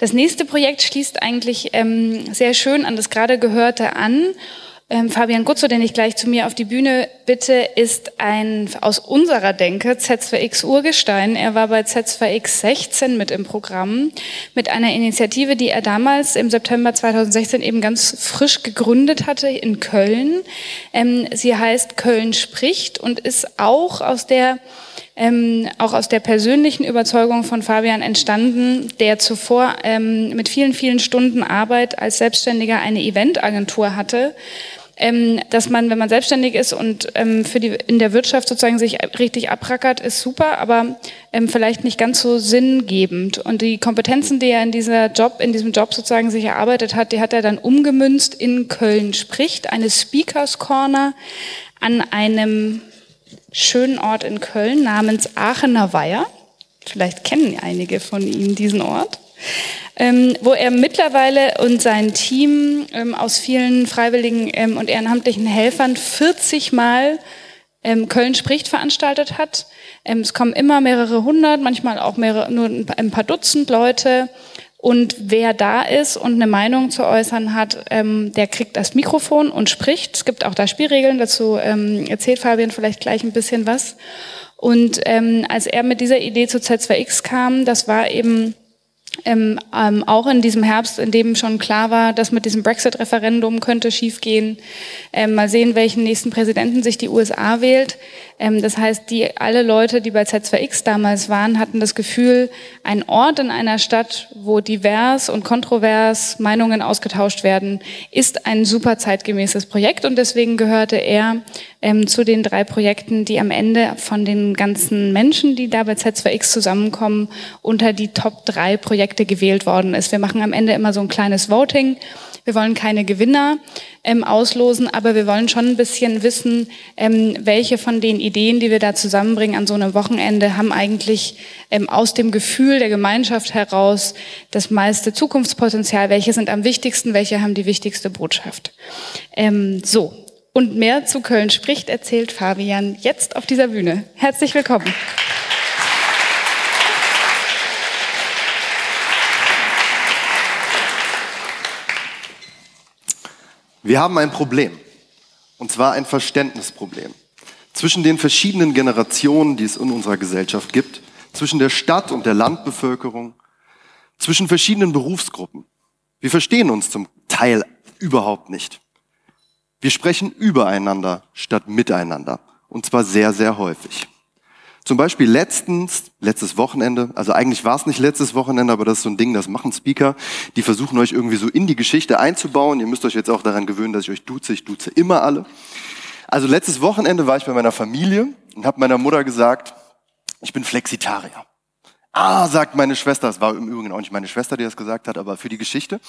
Das nächste Projekt schließt eigentlich ähm, sehr schön an das gerade Gehörte an ähm, Fabian Gutzo, den ich gleich zu mir auf die Bühne bitte, ist ein aus unserer Denke Z2X Urgestein. Er war bei Z2X 16 mit im Programm mit einer Initiative, die er damals im September 2016 eben ganz frisch gegründet hatte in Köln. Ähm, sie heißt Köln spricht und ist auch aus der ähm, auch aus der persönlichen Überzeugung von Fabian entstanden, der zuvor ähm, mit vielen, vielen Stunden Arbeit als Selbstständiger eine Eventagentur hatte ähm, dass man, wenn man selbstständig ist und ähm, für die, in der Wirtschaft sozusagen sich richtig abrackert, ist super, aber ähm, vielleicht nicht ganz so sinngebend. Und die Kompetenzen, die er in dieser Job, in diesem Job sozusagen sich erarbeitet hat, die hat er dann umgemünzt in Köln spricht, eine Speakers Corner an einem schönen Ort in Köln namens Aachener Weiher. Vielleicht kennen einige von Ihnen diesen Ort ähm, wo er mittlerweile und sein Team ähm, aus vielen freiwilligen ähm, und ehrenamtlichen Helfern 40 Mal ähm, Köln spricht veranstaltet hat. Ähm, es kommen immer mehrere hundert, manchmal auch mehrere, nur ein paar Dutzend Leute. Und wer da ist und eine Meinung zu äußern hat, ähm, der kriegt das Mikrofon und spricht. Es gibt auch da Spielregeln, dazu ähm, erzählt Fabian vielleicht gleich ein bisschen was. Und ähm, als er mit dieser Idee zu Z2X kam, das war eben ähm, ähm, auch in diesem Herbst, in dem schon klar war, dass mit diesem Brexit-Referendum könnte schiefgehen. Ähm, mal sehen, welchen nächsten Präsidenten sich die USA wählt. Ähm, das heißt, die alle Leute, die bei Z2X damals waren, hatten das Gefühl, ein Ort in einer Stadt, wo divers und kontrovers Meinungen ausgetauscht werden, ist ein super zeitgemäßes Projekt und deswegen gehörte er ähm, zu den drei Projekten, die am Ende von den ganzen Menschen, die da bei Z2X zusammenkommen, unter die Top drei Projekte gewählt worden ist. Wir machen am Ende immer so ein kleines Voting. Wir wollen keine Gewinner ähm, auslosen, aber wir wollen schon ein bisschen wissen, ähm, welche von den Ideen, die wir da zusammenbringen an so einem Wochenende, haben eigentlich ähm, aus dem Gefühl der Gemeinschaft heraus das meiste Zukunftspotenzial, welche sind am wichtigsten, welche haben die wichtigste Botschaft. Ähm, so, und mehr zu Köln spricht, erzählt Fabian jetzt auf dieser Bühne. Herzlich willkommen. Wir haben ein Problem, und zwar ein Verständnisproblem zwischen den verschiedenen Generationen, die es in unserer Gesellschaft gibt, zwischen der Stadt und der Landbevölkerung, zwischen verschiedenen Berufsgruppen. Wir verstehen uns zum Teil überhaupt nicht. Wir sprechen übereinander statt miteinander. Und zwar sehr, sehr häufig. Zum Beispiel letztens, letztes Wochenende, also eigentlich war es nicht letztes Wochenende, aber das ist so ein Ding, das machen Speaker, die versuchen euch irgendwie so in die Geschichte einzubauen. Ihr müsst euch jetzt auch daran gewöhnen, dass ich euch duze, ich duze immer alle. Also letztes Wochenende war ich bei meiner Familie und habe meiner Mutter gesagt, ich bin Flexitarier. Ah, sagt meine Schwester, es war im Übrigen auch nicht meine Schwester, die das gesagt hat, aber für die Geschichte.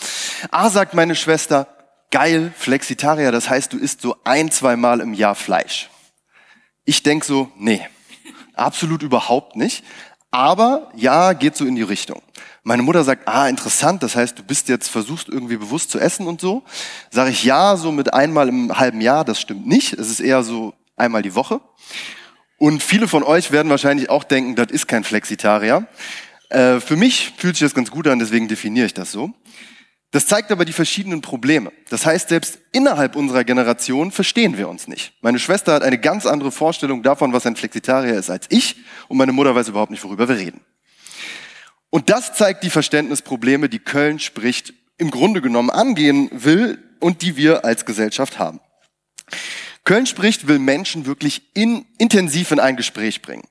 Ah, sagt meine Schwester, geil, Flexitarier, das heißt, du isst so ein, zwei Mal im Jahr Fleisch. Ich denk so, nee, absolut überhaupt nicht. Aber ja, geht so in die Richtung. Meine Mutter sagt, ah, interessant, das heißt, du bist jetzt versuchst irgendwie bewusst zu essen und so. Sage ich ja, so mit einmal im halben Jahr, das stimmt nicht. Es ist eher so einmal die Woche. Und viele von euch werden wahrscheinlich auch denken, das ist kein Flexitarier. Äh, für mich fühlt sich das ganz gut an, deswegen definiere ich das so. Das zeigt aber die verschiedenen Probleme. Das heißt, selbst innerhalb unserer Generation verstehen wir uns nicht. Meine Schwester hat eine ganz andere Vorstellung davon, was ein Flexitarier ist, als ich. Und meine Mutter weiß überhaupt nicht, worüber wir reden. Und das zeigt die Verständnisprobleme, die Köln spricht, im Grunde genommen angehen will und die wir als Gesellschaft haben. Köln spricht, will Menschen wirklich in, intensiv in ein Gespräch bringen.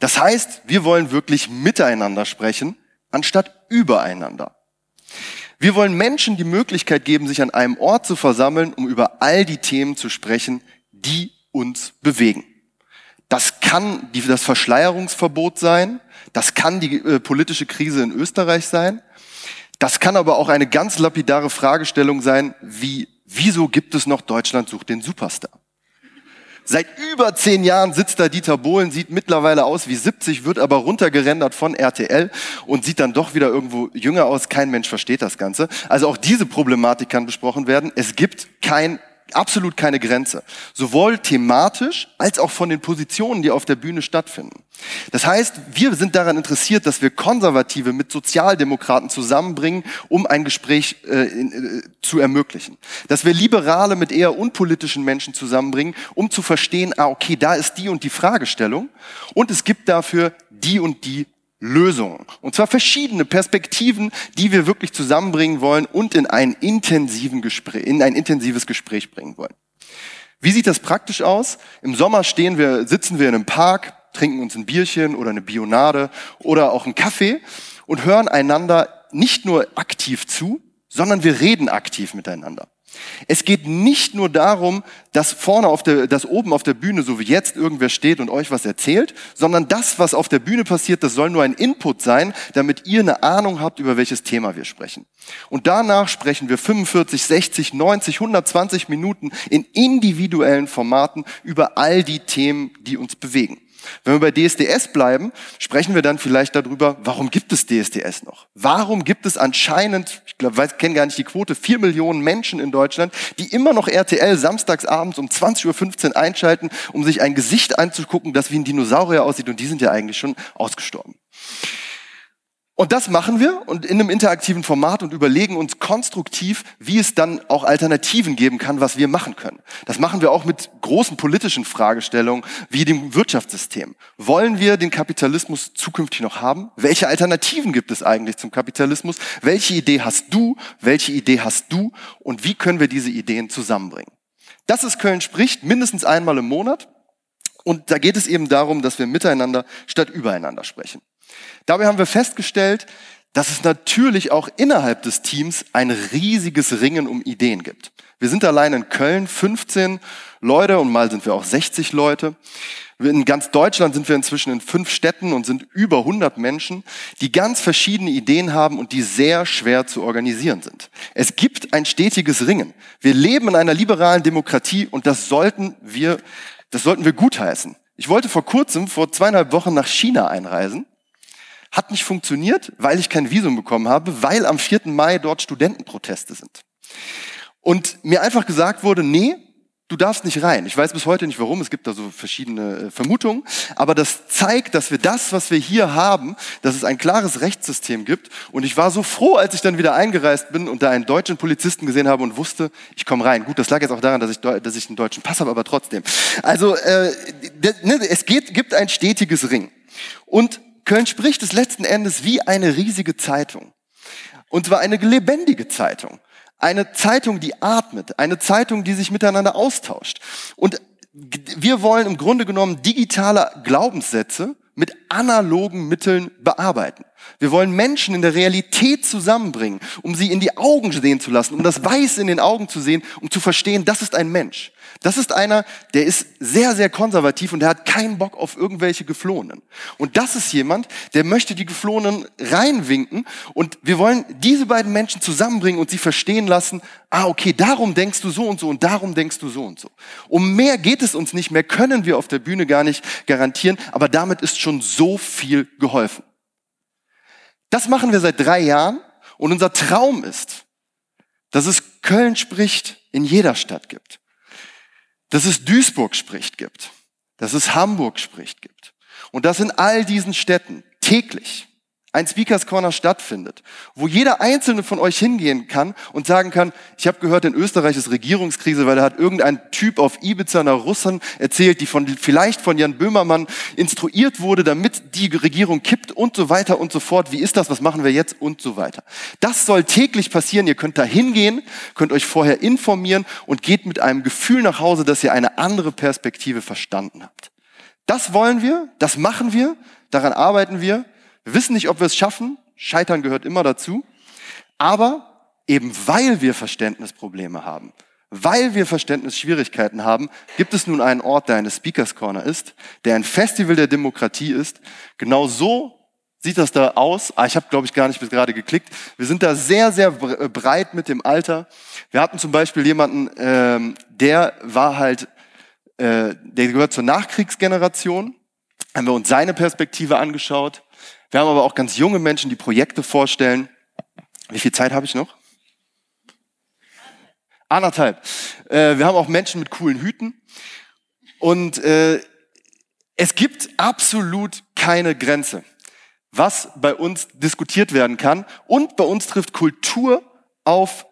Das heißt, wir wollen wirklich miteinander sprechen, anstatt übereinander. Wir wollen Menschen die Möglichkeit geben, sich an einem Ort zu versammeln, um über all die Themen zu sprechen, die uns bewegen. Das kann das Verschleierungsverbot sein, das kann die äh, politische Krise in Österreich sein, das kann aber auch eine ganz lapidare Fragestellung sein, wie, wieso gibt es noch Deutschland sucht den Superstar? Seit über zehn Jahren sitzt da Dieter Bohlen, sieht mittlerweile aus wie 70, wird aber runtergerendert von RTL und sieht dann doch wieder irgendwo jünger aus. Kein Mensch versteht das Ganze. Also auch diese Problematik kann besprochen werden. Es gibt kein absolut keine Grenze. Sowohl thematisch als auch von den Positionen, die auf der Bühne stattfinden. Das heißt, wir sind daran interessiert, dass wir Konservative mit Sozialdemokraten zusammenbringen, um ein Gespräch äh, äh, zu ermöglichen. Dass wir Liberale mit eher unpolitischen Menschen zusammenbringen, um zu verstehen, ah, okay, da ist die und die Fragestellung. Und es gibt dafür die und die Lösungen. Und zwar verschiedene Perspektiven, die wir wirklich zusammenbringen wollen und in, einen intensiven Gespräch, in ein intensives Gespräch bringen wollen. Wie sieht das praktisch aus? Im Sommer stehen wir, sitzen wir in einem Park, trinken uns ein Bierchen oder eine Bionade oder auch einen Kaffee und hören einander nicht nur aktiv zu, sondern wir reden aktiv miteinander. Es geht nicht nur darum, dass vorne auf der, dass oben auf der Bühne, so wie jetzt, irgendwer steht und euch was erzählt, sondern das, was auf der Bühne passiert, das soll nur ein Input sein, damit ihr eine Ahnung habt, über welches Thema wir sprechen. Und danach sprechen wir 45, 60, 90, 120 Minuten in individuellen Formaten über all die Themen, die uns bewegen. Wenn wir bei DSDS bleiben, sprechen wir dann vielleicht darüber, warum gibt es DSDS noch? Warum gibt es anscheinend, ich glaube, ich kenne gar nicht die Quote, vier Millionen Menschen in Deutschland, die immer noch RTL samstagsabends um 20.15 Uhr einschalten, um sich ein Gesicht anzugucken, das wie ein Dinosaurier aussieht und die sind ja eigentlich schon ausgestorben. Und das machen wir und in einem interaktiven Format und überlegen uns konstruktiv, wie es dann auch Alternativen geben kann, was wir machen können. Das machen wir auch mit großen politischen Fragestellungen wie dem Wirtschaftssystem. Wollen wir den Kapitalismus zukünftig noch haben? Welche Alternativen gibt es eigentlich zum Kapitalismus? Welche Idee hast du? Welche Idee hast du? Und wie können wir diese Ideen zusammenbringen? Das ist Köln spricht mindestens einmal im Monat. Und da geht es eben darum, dass wir miteinander statt übereinander sprechen. Dabei haben wir festgestellt, dass es natürlich auch innerhalb des Teams ein riesiges Ringen um Ideen gibt. Wir sind allein in Köln 15 Leute und mal sind wir auch 60 Leute. In ganz Deutschland sind wir inzwischen in fünf Städten und sind über 100 Menschen, die ganz verschiedene Ideen haben und die sehr schwer zu organisieren sind. Es gibt ein stetiges Ringen. Wir leben in einer liberalen Demokratie und das sollten wir, das sollten wir gutheißen. Ich wollte vor kurzem, vor zweieinhalb Wochen nach China einreisen hat nicht funktioniert, weil ich kein Visum bekommen habe, weil am 4. Mai dort Studentenproteste sind. Und mir einfach gesagt wurde, nee, du darfst nicht rein. Ich weiß bis heute nicht warum, es gibt da so verschiedene äh, Vermutungen, aber das zeigt, dass wir das, was wir hier haben, dass es ein klares Rechtssystem gibt. Und ich war so froh, als ich dann wieder eingereist bin und da einen deutschen Polizisten gesehen habe und wusste, ich komme rein. Gut, das lag jetzt auch daran, dass ich, dass ich einen deutschen Pass habe, aber trotzdem. Also äh, ne, es geht, gibt ein stetiges Ring. Und Köln spricht es letzten Endes wie eine riesige Zeitung. Und zwar eine lebendige Zeitung. Eine Zeitung, die atmet. Eine Zeitung, die sich miteinander austauscht. Und wir wollen im Grunde genommen digitale Glaubenssätze mit analogen Mitteln bearbeiten. Wir wollen Menschen in der Realität zusammenbringen, um sie in die Augen sehen zu lassen, um das Weiß in den Augen zu sehen, um zu verstehen, das ist ein Mensch. Das ist einer, der ist sehr, sehr konservativ und der hat keinen Bock auf irgendwelche Geflohenen. Und das ist jemand, der möchte die Geflohenen reinwinken und wir wollen diese beiden Menschen zusammenbringen und sie verstehen lassen, ah, okay, darum denkst du so und so und darum denkst du so und so. Um mehr geht es uns nicht, mehr können wir auf der Bühne gar nicht garantieren, aber damit ist schon so viel geholfen. Das machen wir seit drei Jahren und unser Traum ist, dass es Köln spricht in jeder Stadt gibt. Dass es Duisburg spricht gibt, dass es Hamburg spricht gibt. Und dass in all diesen Städten täglich ein Speakers Corner stattfindet, wo jeder einzelne von euch hingehen kann und sagen kann, ich habe gehört, in Österreich ist Regierungskrise, weil da hat irgendein Typ auf Ibiza einer Russin erzählt, die von, vielleicht von Jan Böhmermann instruiert wurde, damit die Regierung kippt und so weiter und so fort. Wie ist das? Was machen wir jetzt? Und so weiter. Das soll täglich passieren. Ihr könnt da hingehen, könnt euch vorher informieren und geht mit einem Gefühl nach Hause, dass ihr eine andere Perspektive verstanden habt. Das wollen wir, das machen wir, daran arbeiten wir wir wissen nicht, ob wir es schaffen. Scheitern gehört immer dazu. Aber eben weil wir Verständnisprobleme haben, weil wir Verständnisschwierigkeiten haben, gibt es nun einen Ort, der eine Speakers Corner ist, der ein Festival der Demokratie ist. Genau so sieht das da aus. Ah, ich habe, glaube ich, gar nicht bis gerade geklickt. Wir sind da sehr, sehr breit mit dem Alter. Wir hatten zum Beispiel jemanden, ähm, der war halt, äh, der gehört zur Nachkriegsgeneration. Haben wir uns seine Perspektive angeschaut. Wir haben aber auch ganz junge Menschen, die Projekte vorstellen. Wie viel Zeit habe ich noch? Anderthalb. Äh, wir haben auch Menschen mit coolen Hüten. Und äh, es gibt absolut keine Grenze, was bei uns diskutiert werden kann. Und bei uns trifft Kultur auf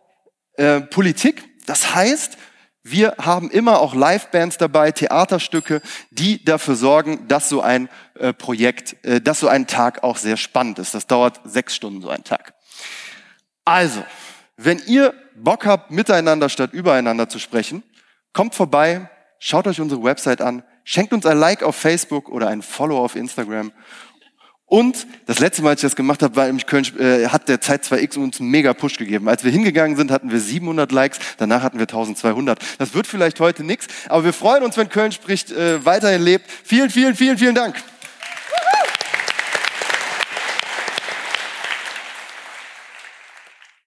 äh, Politik. Das heißt, wir haben immer auch Livebands dabei, Theaterstücke, die dafür sorgen, dass so ein äh, Projekt, äh, dass so ein Tag auch sehr spannend ist. Das dauert sechs Stunden, so ein Tag. Also, wenn ihr Bock habt, miteinander statt übereinander zu sprechen, kommt vorbei, schaut euch unsere Website an, schenkt uns ein Like auf Facebook oder ein Follow auf Instagram und das letzte Mal, als ich das gemacht habe, war nämlich Köln, äh, hat der Zeit 2X uns einen mega Push gegeben. Als wir hingegangen sind, hatten wir 700 Likes, danach hatten wir 1200. Das wird vielleicht heute nichts, aber wir freuen uns, wenn Köln spricht, äh, weiterhin lebt. Vielen, vielen, vielen, vielen Dank.